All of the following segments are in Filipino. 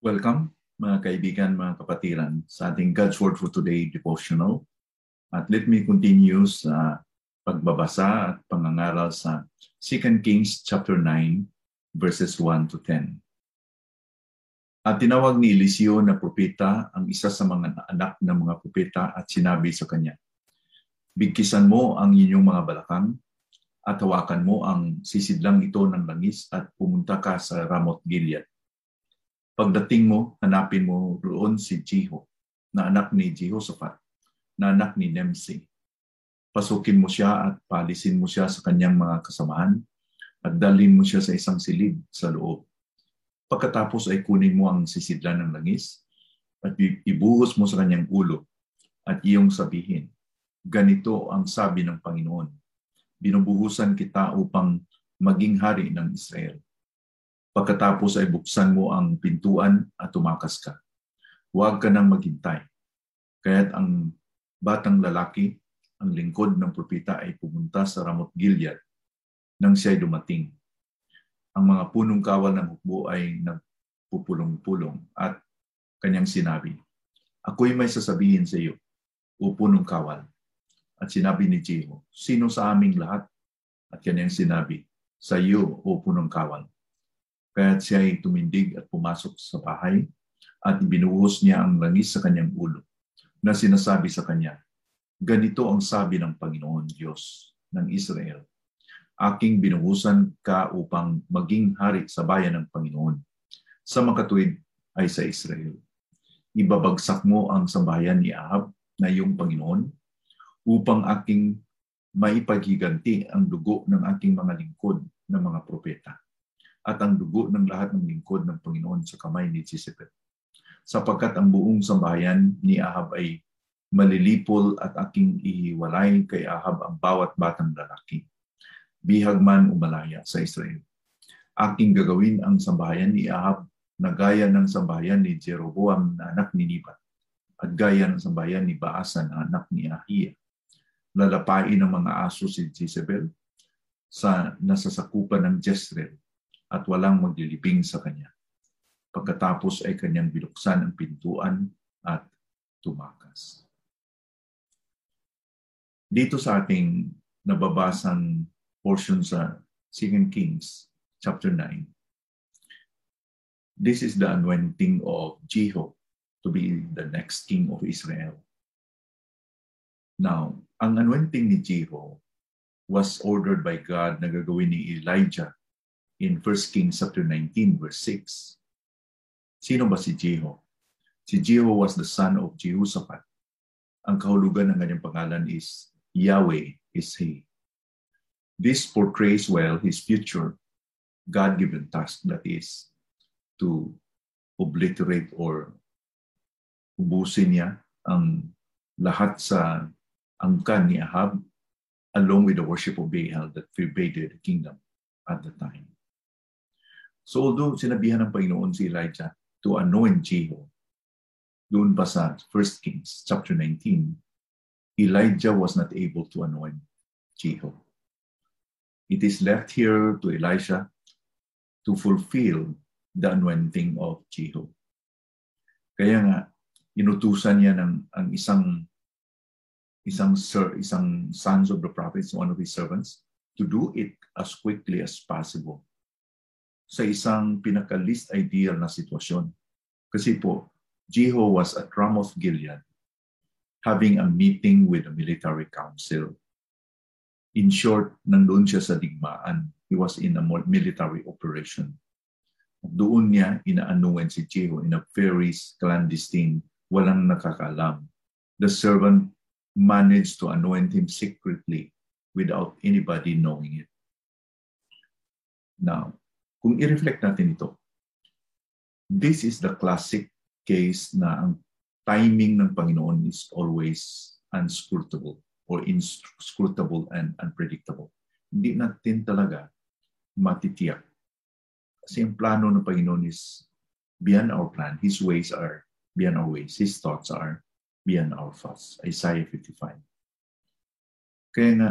Welcome mga kaibigan, mga kapatiran sa ating God's Word for Today devotional. At let me continue sa pagbabasa at pangangaral sa 2 Kings chapter 9 verses 1 to 10. At tinawag ni Eliseo na propeta ang isa sa mga anak ng mga propeta at sinabi sa kanya, Bigkisan mo ang inyong mga balakang at hawakan mo ang sisidlang ito ng langis at pumunta ka sa Ramot Gilead Pagdating mo, hanapin mo roon si Jeho, na anak ni Jehoshaphat, na anak ni Nemsi. Pasukin mo siya at palisin mo siya sa kanyang mga kasamahan at dalhin mo siya sa isang silid sa loob. Pagkatapos ay kunin mo ang sisidlan ng langis at ibuhos mo sa kanyang ulo at iyong sabihin, ganito ang sabi ng Panginoon, binubuhusan kita upang maging hari ng Israel Pagkatapos ay buksan mo ang pintuan at tumakas ka. Huwag ka nang maghintay. Kaya't ang batang lalaki, ang lingkod ng propeta ay pumunta sa Ramot Gilead nang siya'y dumating. Ang mga punong kawal ng hukbo ay nagpupulong-pulong at kanyang sinabi, Ako'y may sasabihin sa iyo, o punong kawal. At sinabi ni Jeho, Sino sa aming lahat? At kanyang sinabi, Sa iyo, o punong kawal Kaya't siya ay tumindig at pumasok sa bahay at binuhos niya ang langis sa kanyang ulo na sinasabi sa kanya, Ganito ang sabi ng Panginoon Diyos ng Israel. Aking binuhusan ka upang maging hari sa bayan ng Panginoon. Sa makatuwid ay sa Israel. Ibabagsak mo ang sambahayan ni Ahab na iyong Panginoon upang aking maipaghiganti ang dugo ng aking mga lingkod na mga propeta at ang dugo ng lahat ng lingkod ng Panginoon sa kamay ni Jezebel. Sapagkat ang buong sambahayan ni Ahab ay malilipol at aking ihiwalay kay Ahab ang bawat batang lalaki. Bihag man umalaya sa Israel. Aking gagawin ang sambahayan ni Ahab na gaya ng sambahayan ni Jeroboam na anak ni Nibat at gaya ng sambahayan ni Baasan na anak ni Ahia. Lalapain ng mga aso si Jezebel sa nasasakupan ng Jezreel at walang maglilibing sa kanya. Pagkatapos ay kanyang binuksan ang pintuan at tumakas. Dito sa ating nababasang portion sa 2 Kings chapter 9, this is the anointing of Jeho to be the next king of Israel. Now, ang anointing ni Jeho was ordered by God na gagawin ni Elijah in 1 Kings chapter 19 verse 6. Sino ba si Jeho? Si Jeho was the son of Jehoshaphat. Ang kahulugan ng kanyang pangalan is Yahweh is He. This portrays well his future God-given task that is to obliterate or ubusin niya ang lahat sa angkan ni Ahab along with the worship of Baal that pervaded the kingdom at the time. So although sinabihan ng Panginoon si Elijah to anoint Jehu, doon pa sa 1 Kings chapter 19, Elijah was not able to anoint Jehu. It is left here to Elisha to fulfill the anointing of Jehu. Kaya nga, inutusan niya ng ang isang isang sir, isang sons of the prophets, one of his servants, to do it as quickly as possible sa isang pinaka-least ideal na sitwasyon. Kasi po, Jeho was at Ramoth Gilead having a meeting with the military council. In short, nandoon siya sa digmaan. He was in a military operation. At doon niya inaanuan si Jeho in a very clandestine, walang nakakalam. The servant managed to anoint him secretly without anybody knowing it. Now, kung i-reflect natin ito, this is the classic case na ang timing ng Panginoon is always unscrutable or inscrutable and unpredictable. Hindi natin talaga matitiyak. Kasi ang plano ng Panginoon is beyond our plan. His ways are beyond our ways. His thoughts are beyond our thoughts. Isaiah 55. Kaya nga,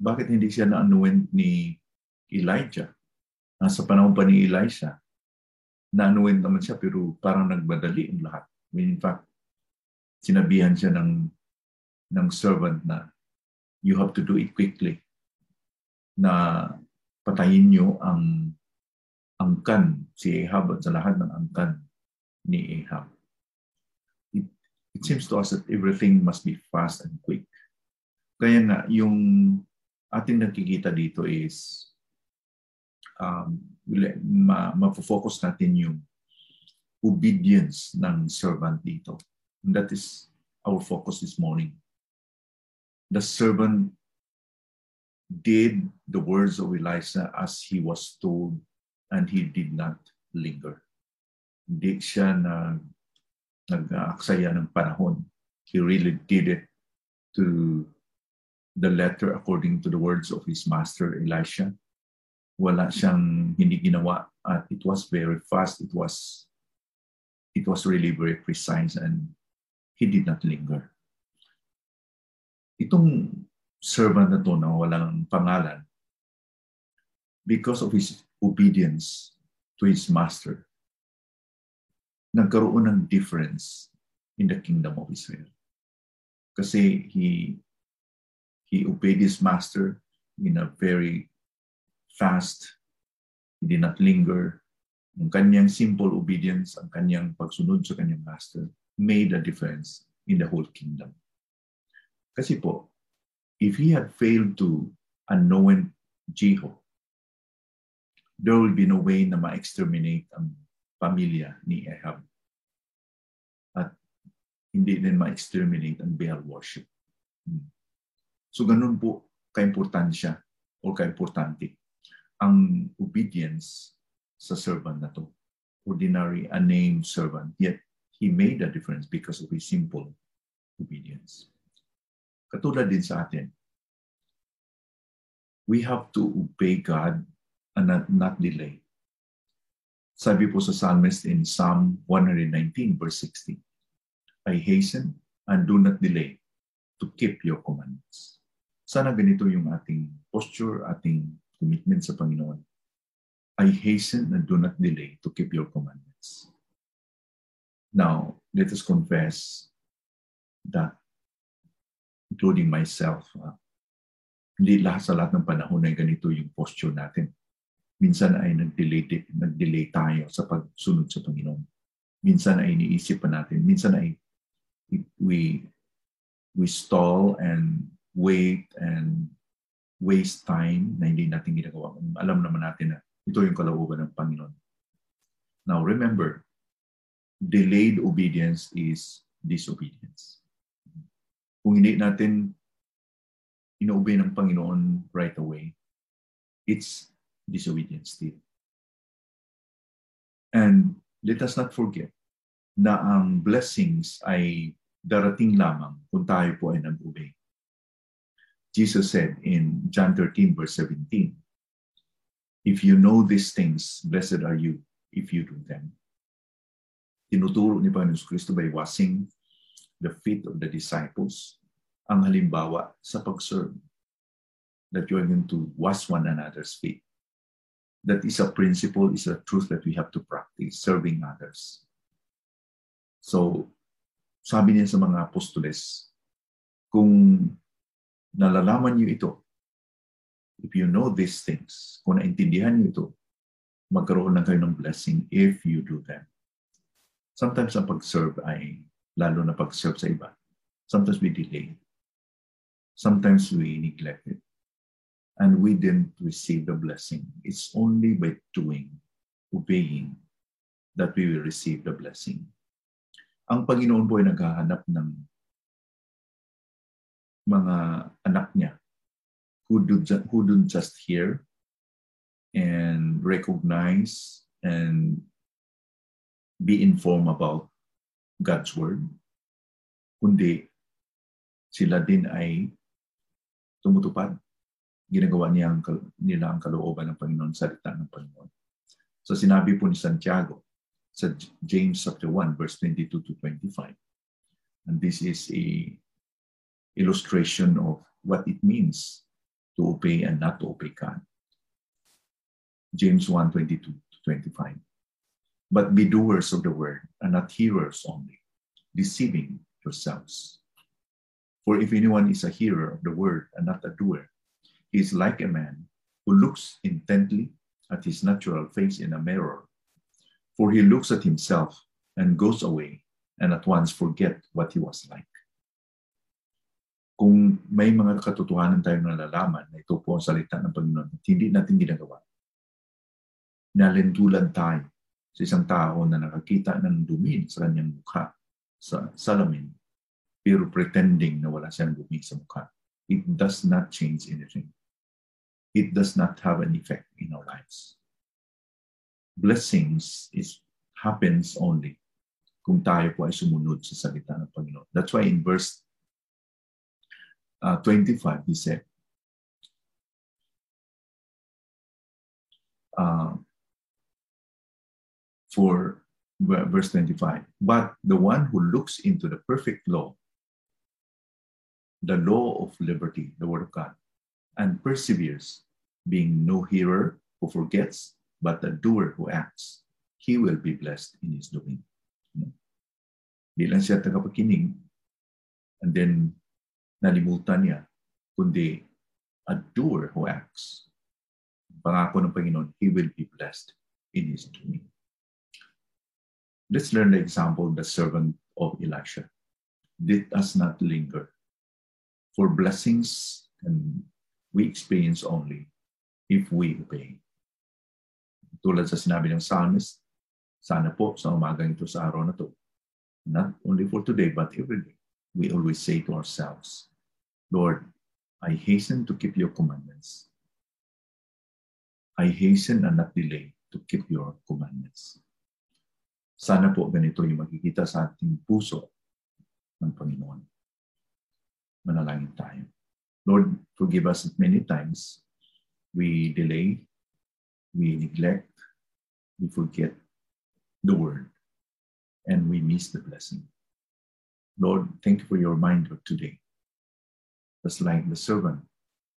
bakit hindi siya na-anoint ni Elijah? Nasa panahon pa ni Elisha. naanuin naman siya pero parang nagmadali ang lahat. When in fact, sinabihan siya ng, ng servant na you have to do it quickly na patayin niyo ang angkan si Ahab at sa lahat ng angkan ni Ahab. It, it seems to us that everything must be fast and quick. Kaya nga, yung ating nakikita dito is um, ma, ma-focus natin yung obedience ng servant dito. And that is our focus this morning. The servant did the words of Elisha as he was told and he did not linger. Hindi siya na nag-aaksaya ng panahon. He really did it to the letter according to the words of his master Elisha. Wala siyang hindi ginawa at it was very fast. It was it was really very precise and he did not linger. Itong servant na to na walang pangalan, because of his obedience to his master, nagkaroon ng difference in the kingdom of Israel. Kasi he he obeyed his master in a very fast, he did not linger. Ang kanyang simple obedience, ang kanyang pagsunod sa kanyang master, made a difference in the whole kingdom. Kasi po, if he had failed to unknown Jeho, there will be no way na ma-exterminate ang pamilya ni Ahab. At hindi din ma-exterminate ang Baal worship. Hmm. So ganun po kaimportansya o kaimportante ang obedience sa servant na to. Ordinary, unnamed servant. Yet, he made a difference because of his simple obedience. Katulad din sa atin, we have to obey God and not, not delay. Sabi po sa psalmist in Psalm 119 verse 16, I hasten and do not delay to keep your commandments. Sana ganito yung ating posture, ating commitment sa Panginoon. I hasten and do not delay to keep your commandments. Now, let us confess that, including myself, uh, hindi lahat sa lahat ng panahon ay ganito yung posture natin. Minsan ay nag-delay, nag-delay tayo sa pagsunod sa Panginoon. Minsan ay iniisip pa natin. Minsan ay we we stall and wait and waste time na hindi natin ginagawa. Alam naman natin na ito yung kalooban ng Panginoon. Now remember, delayed obedience is disobedience. Kung hindi natin inoobey ng Panginoon right away, it's disobedience still. And let us not forget na ang blessings ay darating lamang kung tayo po ay nag-obey. Jesus said in John 13, verse 17, If you know these things, blessed are you if you do them. Tinuturo ni Panginoon Kristo by washing the feet of the disciples ang halimbawa sa pag-serve. That you are going to wash one another's feet. That is a principle, is a truth that we have to practice, serving others. So, sabi niya sa mga apostoles, kung nalalaman niyo ito, if you know these things, kung naintindihan niyo ito, magkaroon lang kayo ng blessing if you do them. Sometimes ang pag-serve ay, lalo na pag-serve sa iba, sometimes we delay. Sometimes we neglect it. And we didn't receive the blessing. It's only by doing, obeying, that we will receive the blessing. Ang Panginoon po ay naghahanap ng mga anak niya who, do, who don't just hear and recognize and be informed about God's Word, kundi sila din ay tumutupad. Ginagawa niya ang, nila ang kalooban ng Panginoon, salita ng Panginoon. So sinabi po ni Santiago sa James chapter 1 verse 22 to 25. And this is a illustration of what it means to obey and not to obey God. James 1 22 to 25. but be doers of the word and not hearers only, deceiving yourselves. For if anyone is a hearer of the word and not a doer, he is like a man who looks intently at his natural face in a mirror. For he looks at himself and goes away and at once forget what he was like. Kung may mga katotohanan tayong nalalaman na ito po ang salita ng Panginoon at hindi natin ginagawa, nalindulan tayo sa isang tao na nakakita ng dumi sa kanyang mukha sa salamin pero pretending na wala siyang dumi sa mukha. It does not change anything. It does not have an effect in our lives. Blessings is happens only kung tayo po ay sumunod sa salita ng Panginoon. That's why in verse uh, 25, he said, uh, for verse 25. But the one who looks into the perfect law, the law of liberty, the word of God, and perseveres, being no hearer who forgets, but a doer who acts, he will be blessed in his doing. Di siya tagapakinig, and then nalimutan niya, kundi a doer who acts. Pangako ng Panginoon, he will be blessed in his doing. Let's learn the example of the servant of Elisha. Let us not linger. For blessings can we experience only if we obey. Tulad sa sinabi ng psalmist, sana po sa umagang ito sa araw na to, not only for today but every day, we always say to ourselves, Lord, I hasten to keep your commandments. I hasten and not delay to keep your commandments. Sana po ganito yung makikita sa ating puso ng Panginoon. Manalangin tayo. Lord, forgive us many times we delay, we neglect, we forget the word, and we miss the blessing. Lord, thank you for your reminder today. Just like the servant,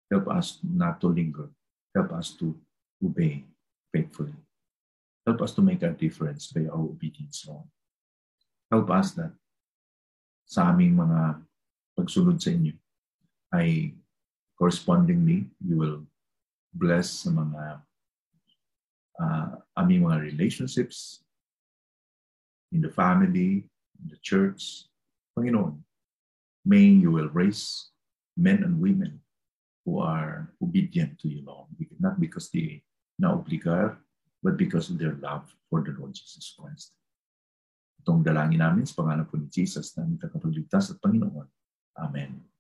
help us not to linger. Help us to obey faithfully. Help us to make a difference by our obedience, Lord. Help us that sa aming mga pagsunod sa inyo ay correspondingly, you will bless sa mga uh, aming mga relationships in the family, in the church. Panginoon, may you will raise men and women who are obedient to you, Lord, not because they na obligar but because of their love for the Lord Jesus Christ. Itong dalangin namin sa pangalan po ni Jesus na tagapagligtas at Panginoon. Amen.